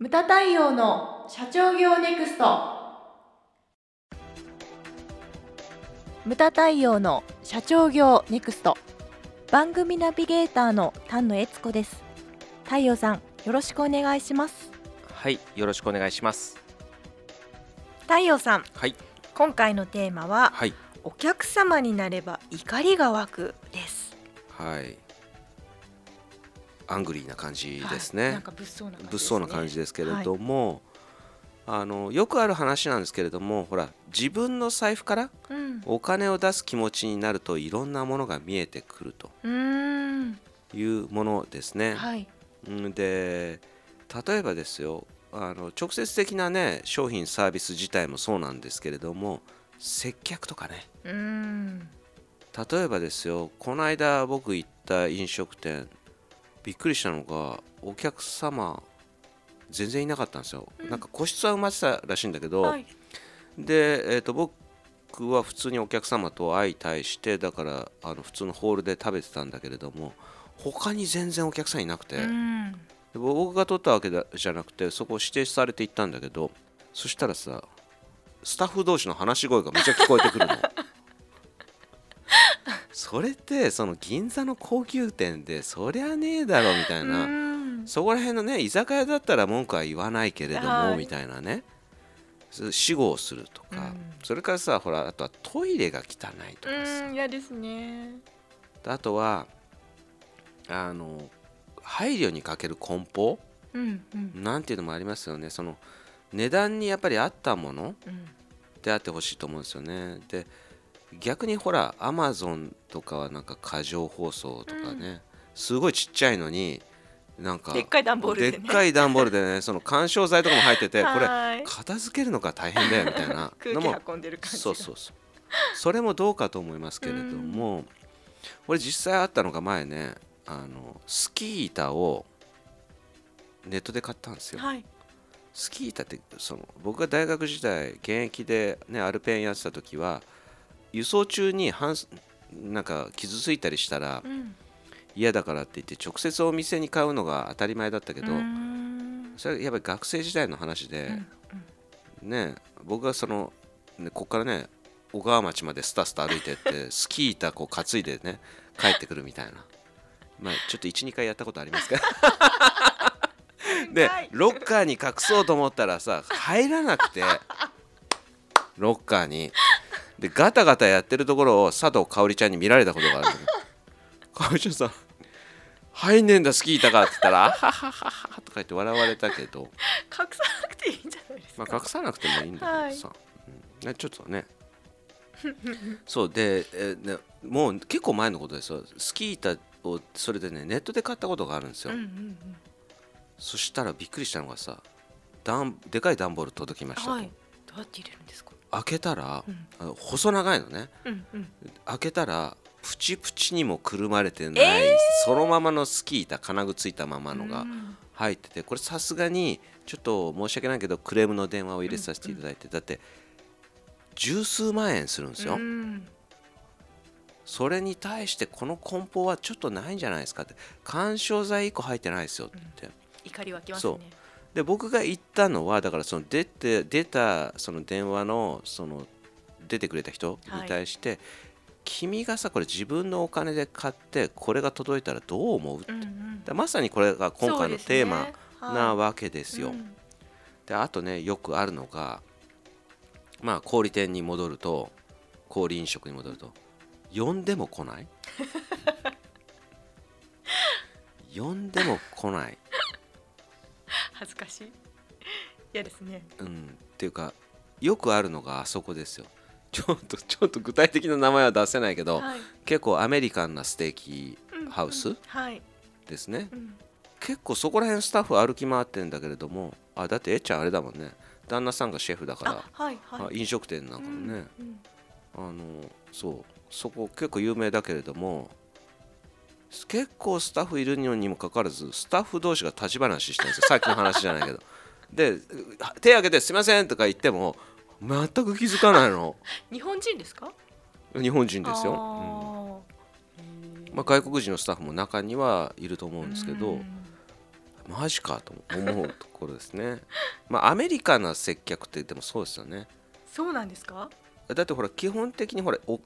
ムタ太陽の社長業ネクスト。ムタ太陽の社長業ネクスト。番組ナビゲーターの丹野悦子です。太陽さんよろしくお願いします。はい、よろしくお願いします。太陽さんはい、今回のテーマははい、お客様になれば怒りが湧くです。はい。アングリーな感じですね。はい。なんか物騒な感じですね。物騒な感じですけれども、あのよくある話なんですけれども、ほら自分の財布からうん。お金を出す気持ちになるといろんなものが見えてくるというものですね。はい。うんで例えばですよあの直接的なね商品サービス自体もそうなんですけれども接客とかね。うーん。例えばですよこの間僕行った飲食店びっくりしたのがお客様全然いなかったんですよ、うん。なんか個室は埋まってたらしいんだけど、はい。で、えー、と僕は普通にお客様と相対してだからあの普通のホールで食べてたんだけれども他に全然お客さんいなくて、うん。で僕が取ったわけだじゃなくてそこを指定されて行ったんだけどそしたらさスタッフ同士の話し声がめっちゃ聞こえてくるのそれってその銀座の高級店でそりゃねえだろみたいな、うん。そこら辺のね居酒屋だったら文句は言わないけれども、はい。みたいなね。死後をするとか、うん。それからさほらあとはトイレが汚いとかさ、うん嫌ですね。あとはあの配慮にかける梱包。うんうん。なんていうのもありますよね。その値段にやっぱり合ったものうん。であってほしいと思うんですよね。で逆にほらアマゾンとかはなんか過剰包装とかね、すごいちっちゃいのになんかでっかい段ボールでね。でっかい段ボールでね その緩衝材とかも入っててこれはい片付けるのが大変だよみたいな空のも 気運んでる感じが。そうそうそう。それもどうかと思いますけれども、俺実際あったのが前ねあのスキー板をネットで買ったんですよ、はい。スキー板ってその僕が大学時代現役で、ね、アルペンやってた時は輸送中に半なんか傷ついたりしたらうん。嫌だからって言って直接お店に買うのが当たり前だったけど、それはやっぱり学生時代の話で、うんね僕がその、ね、ここからね小川町までスタスタ歩いてって スキー板こう担いでね帰ってくるみたいな。まあちょっと12回やったことありますけど。ではいロッカーに隠そうと思ったらさ入らなくて。ロッカーにでガタガタやってるところを佐藤香織ちゃんに見られたことがある香織 ちゃんさ入んねえんだスキー板がって言ったらあははははとか言って笑われたけど隠さなくていいんじゃないですかまあ、隠さなくてもいいんだけどさ、うんねちょっとねそうでえーねもう結構前のことですよスキー板をそれでねネットで買ったことがあるんですよ、うんうんそしたらびっくりしたのがさ段でかい段ボール届きましたと、うんはいどうやって入れるんですか開けたら、細長いのね。うんうん。開けたらプチプチにもくるまれてない、そのままのスキー板金具ついたままのがうん入っててこれさすがにちょっと申し訳ないけどクレームの電話を入れさせていただいて、だって十数万円するんですよ、うん。それに対してこの梱包はちょっとないんじゃないですかって。緩衝材1個入ってないですよって、怒り湧きますそう。ねで僕が言ったのはだからその出て出たその電話のその出てくれた人に対して、君がさこれ自分のお金で買ってこれが届いたらどう思う、うんうん。だまさにこれが今回のテーマなわわけですよ。うん。であとねよくあるのがまあ小売店に戻ると小売飲食に戻ると呼んでも来ない？呼んでも来ない、恥ずかしい。嫌ですね。うん、っていうかよくあるのがあそこですよ。ちょっとちょっと具体的な名前は出せないけど、はい。結構アメリカンなステーキハウスですね、うん。結構そこら辺スタッフ歩き回ってんだけれどもあだってえっちゃんあれだもんね。旦那さんがシェフだからあはいはい。あ飲食店なんかもね、うん。あのそう。そこ結構有名だけれども結構スタッフいるのにもかかわらずスタッフ同士が立ち話してるんですよ。さっきの話じゃないけど。で手挙げて「すいません」とか言っても全く気づかないの。日本人ですか？日本人ですよ、うん。まあ、外国人のスタッフも中にはいると思うんですけど、うん。マジかと思うところですね。まあアメリカな接客って言ってもそうですよね。そうなんですか？だってほら基本的にほらお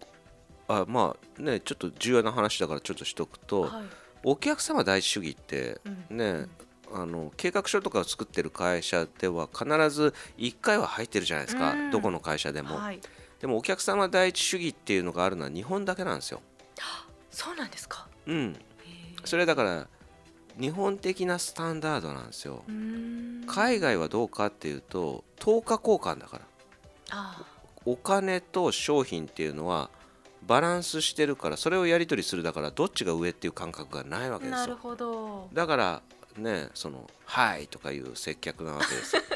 あまあねちょっと重要な話だからちょっとしとくと、はい。お客様第一主義ってうん。ね、あの計画書とかを作ってる会社では必ず1回は入ってるじゃないですか、うん。どこの会社でも、はい。でもお客様第一主義っていうのがあるのは日本だけなんですよ。そうなんですか。うん。それだから日本的なスタンダードなんですよ。海外はどうかっていうと10日交換だから。あお金と商品っていうのはバランスしてるからそれをやり取りするだからどっちが上っていう感覚がないわあけですよ。なるほど。だからねその「はい」とかいう接客なわけですよ。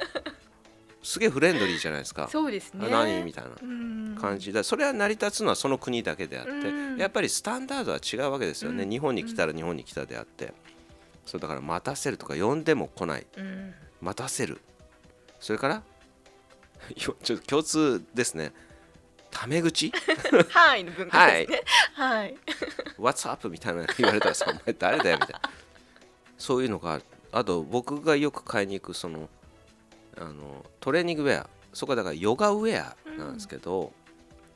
すげえフレンドリーじゃないですか。そうですね。あ何みたいなうん。感じでそれは成り立つのはその国だけであってうん。やっぱりスタンダードは違うわけですよね。うん。日本に来たら日本に来たであって。そうだから待たせるとか呼んでも来ない。うん。待たせる。それからよ ちょっと共通ですねタメ口？はいの文化ですね。はい。What's up? みたいなの言われたらさお前誰だよみたいな。そういうのがあと僕がよく買いに行くそのあのトレーニングウェア。そこはだからヨガウェアなんですけど、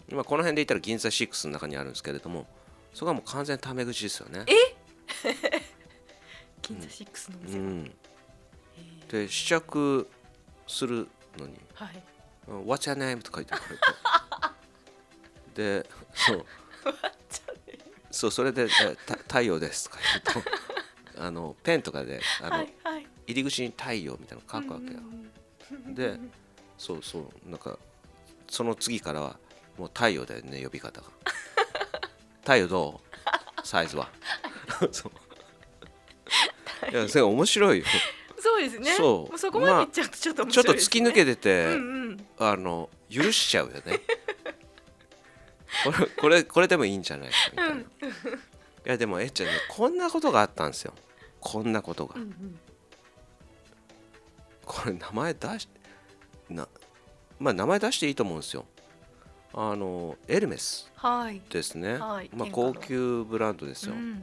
今この辺で言ったら銀座6の中にあるんですけれどもそこはもう完全にタメ口ですよね。銀座シックスのおう店が？ん、へー。で試着するのに。はい「What's your name?」とか言ってくれてでそう。そうそれで「えた太陽です」とか言うと あのペンとかであの、はいはい。入り口に太陽みたいなの書くわけよ、うんでそうそうなんかその次からはもう太陽だよね呼び方が。太陽どう？サイズは。そう。いやそれ面白いよ。そうですね。そう。そこまでいっちゃうとちょっと面ちょっと白いですね。突き抜けてて、うんうん。あの許しちゃうよね これこれこれでもいいんじゃない？かみたいな、いやでもえっちゃんねこんなことがあったんですよ。こんなことが、うんうん。これ名前出しなまあ名前出していいと思うんですよ。あのエルメスはい。ですね、はい。まあ、高級ブランドですよ、うん。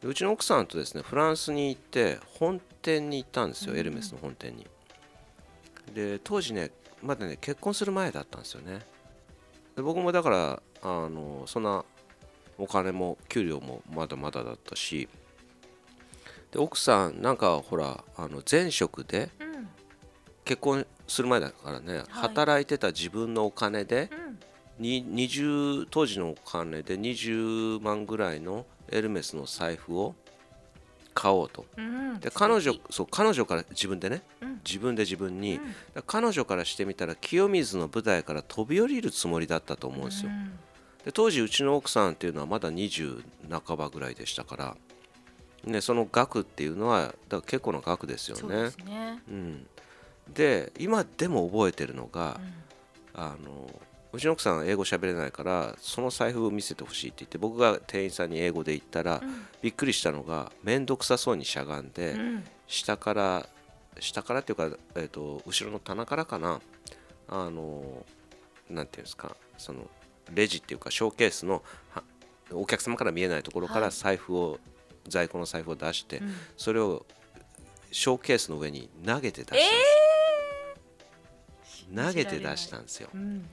でうちの奥さんとですねフランスに行って本店に行ったんですよ、うん。エルメスの本店に。で当時ねまだね結婚する前だったんですよねで僕もだからあのそんなお金も給料もまだまだだったしで奥さんなんかほらあの前職でうん。結婚する前だからね、働いてた自分のお金でうん。に20当時のお金で20万ぐらいのエルメスの財布を買おうと。うん。で彼女そう彼女から自分でね。うん。自分で自分に、彼女からしてみたら清水の舞台から飛び降りるつもりだったと思うんですよ、うん。で当時うちの奥さんっていうのはまだ20半ばぐらいでしたから、ね、その額っていうのはだから結構な額ですよそうでねすね。うん、で今でも覚えてるのが、あのうちの奥さんは英語喋れないからその財布を見せてほしいって言って僕が店員さんに英語で言ったら、うん。びっくりしたのが面倒くさそうにしゃがんで、うん。下から下からっていうか、えー、と後ろの棚からかなあのなんていうんですかそのレジっていうかショーケースのはお客様から見えないところからはい。財布を、在庫の財布を出して、うん。それをショーケースの上に投げて出したんです、投げて出したんですよ。うん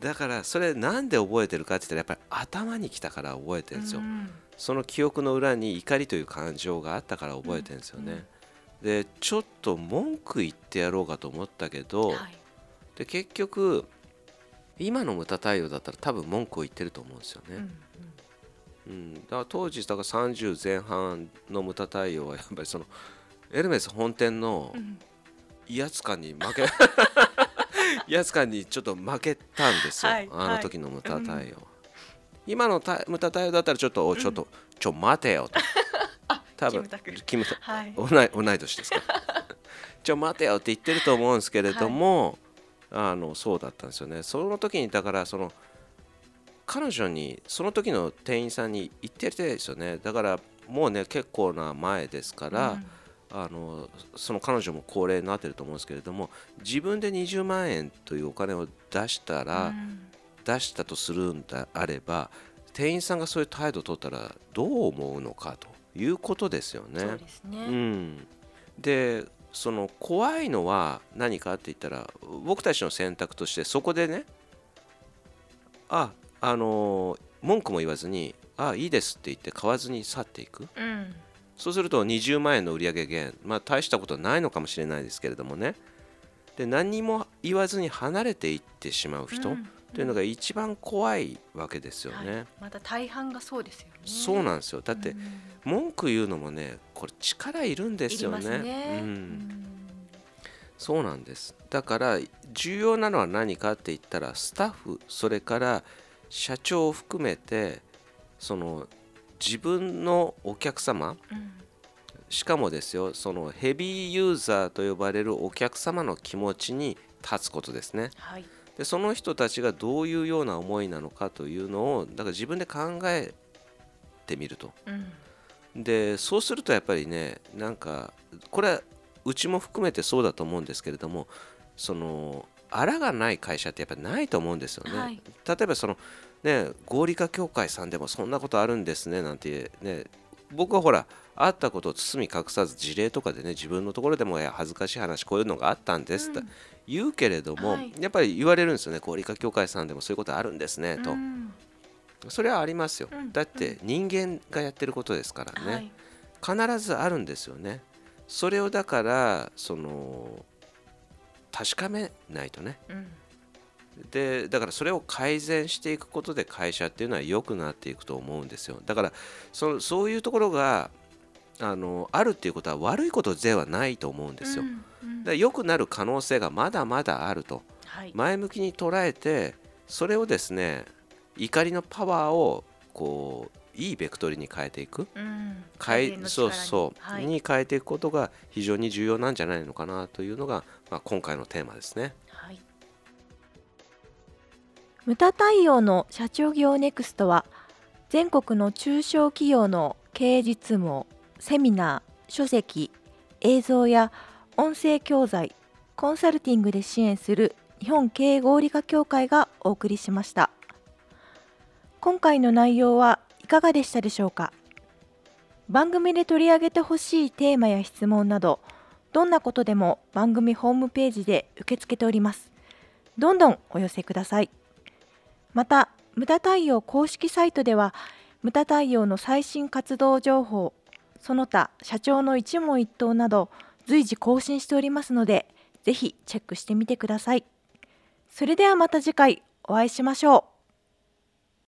だからそれなんで覚えてるかって言ったらやっぱり頭にきたから覚えてるんですよ、うん。その記憶の裏に怒りという感情があったから覚えてるんですよね、でちょっと文句言ってやろうかと思ったけど、はい。で結局今のムタ太陽だったら多分文句を言ってると思うんですよね、うんうん。だから当時だから30前半のムタ太陽はやっぱりそのエルメス本店のうん。威圧感に負け 威圧感にちょっと負けたんですよ、はいあの時のムタ太陽は、今のたムタ太陽だったらちょっと、おちょっとちょ待てよと。多分キムタはい。同い同い年ですか。ちょ待てよって言ってると思うんですけれども、あのそうだったんですよね。その時にだからその彼女にその時の店員さんに言ってやりたいですよね。だからもうね結構な前ですから、うんあのその彼女も高齢になってると思うんですけれども自分で20万円というお金を出したら、うん。出したとするんであれば店員さんがそういう態度を取ったらどう思うのかということですよね。そうですね、うん、でその怖いのは何かって言ったら僕たちの選択としてそこでねああの文句も言わずにあいいですって言って買わずに去っていく。うんそうすると20万円の売上減。まあ大したことないのかもしれないですけれどもね。で何にも言わずに離れていってしまう人うん。というのが一番怖いわけですよね。はい、また大半がそうですよね。そうなんですよ。だってうん。文句言うのもねこれ力いるんですよね。そうなんです。だから重要なのは何かって言ったらスタッフそれから社長を含めてその自分のお客様うん。しかもですよそのヘビーユーザーと呼ばれるお客様の気持ちに立つことですね。はい。でその人たちがどういうような思いなのかというのをだから自分で考えてみると。うん。でそうするとやっぱりねなんかこれはうちも含めてそうだと思うんですけれどもそのあらがない会社ってやっぱないと思うんですよね。はい。例えばそのね合理化協会さんでもそんなことあるんですねなんてね僕はほらあったことを包み隠さず事例とかでね自分のところでも恥ずかしい話こういうのがあったんですってうん。言うけれども、はい。やっぱり言われるんですよね合理化協会さんでもそういうことあるんですねと、うん。それはありますよ、うん。だって人間がやってることですからね、はい。必ずあるんですよね。それをだからその確かめないとね。うんでだからそれを改善していくことで会社っていうのは良くなっていくと思うんですよ。だからそそういうところがあのあるっていうことは悪いことではないと思うんですよ、うんうん。良くなる可能性がまだまだあると。はい。前向きに捉えてそれをですね怒りのパワーをこういいベクトルに変えていく。うん。そうそう、はい。に変えていくことが非常に重要なんじゃないのかなというのが、まあ、今回のテーマですね。はい無駄対応の社長業ネクストは全国の中小企業の経営実務をセミナー、書籍、映像や音声教材、コンサルティングで支援する日本経営合理化協会がお送りしました。今回の内容はいかがでしたでしょうか。番組で取り上げてほしいテーマや質問などどんなことでも番組ホームページで受け付けております。どんどんお寄せください。また無駄太陽公式サイトでは無駄太陽の最新活動情報その他社長の一問一答など随時更新しておりますのでぜひチェックしてみてください。それではまた次回お会いしましょう。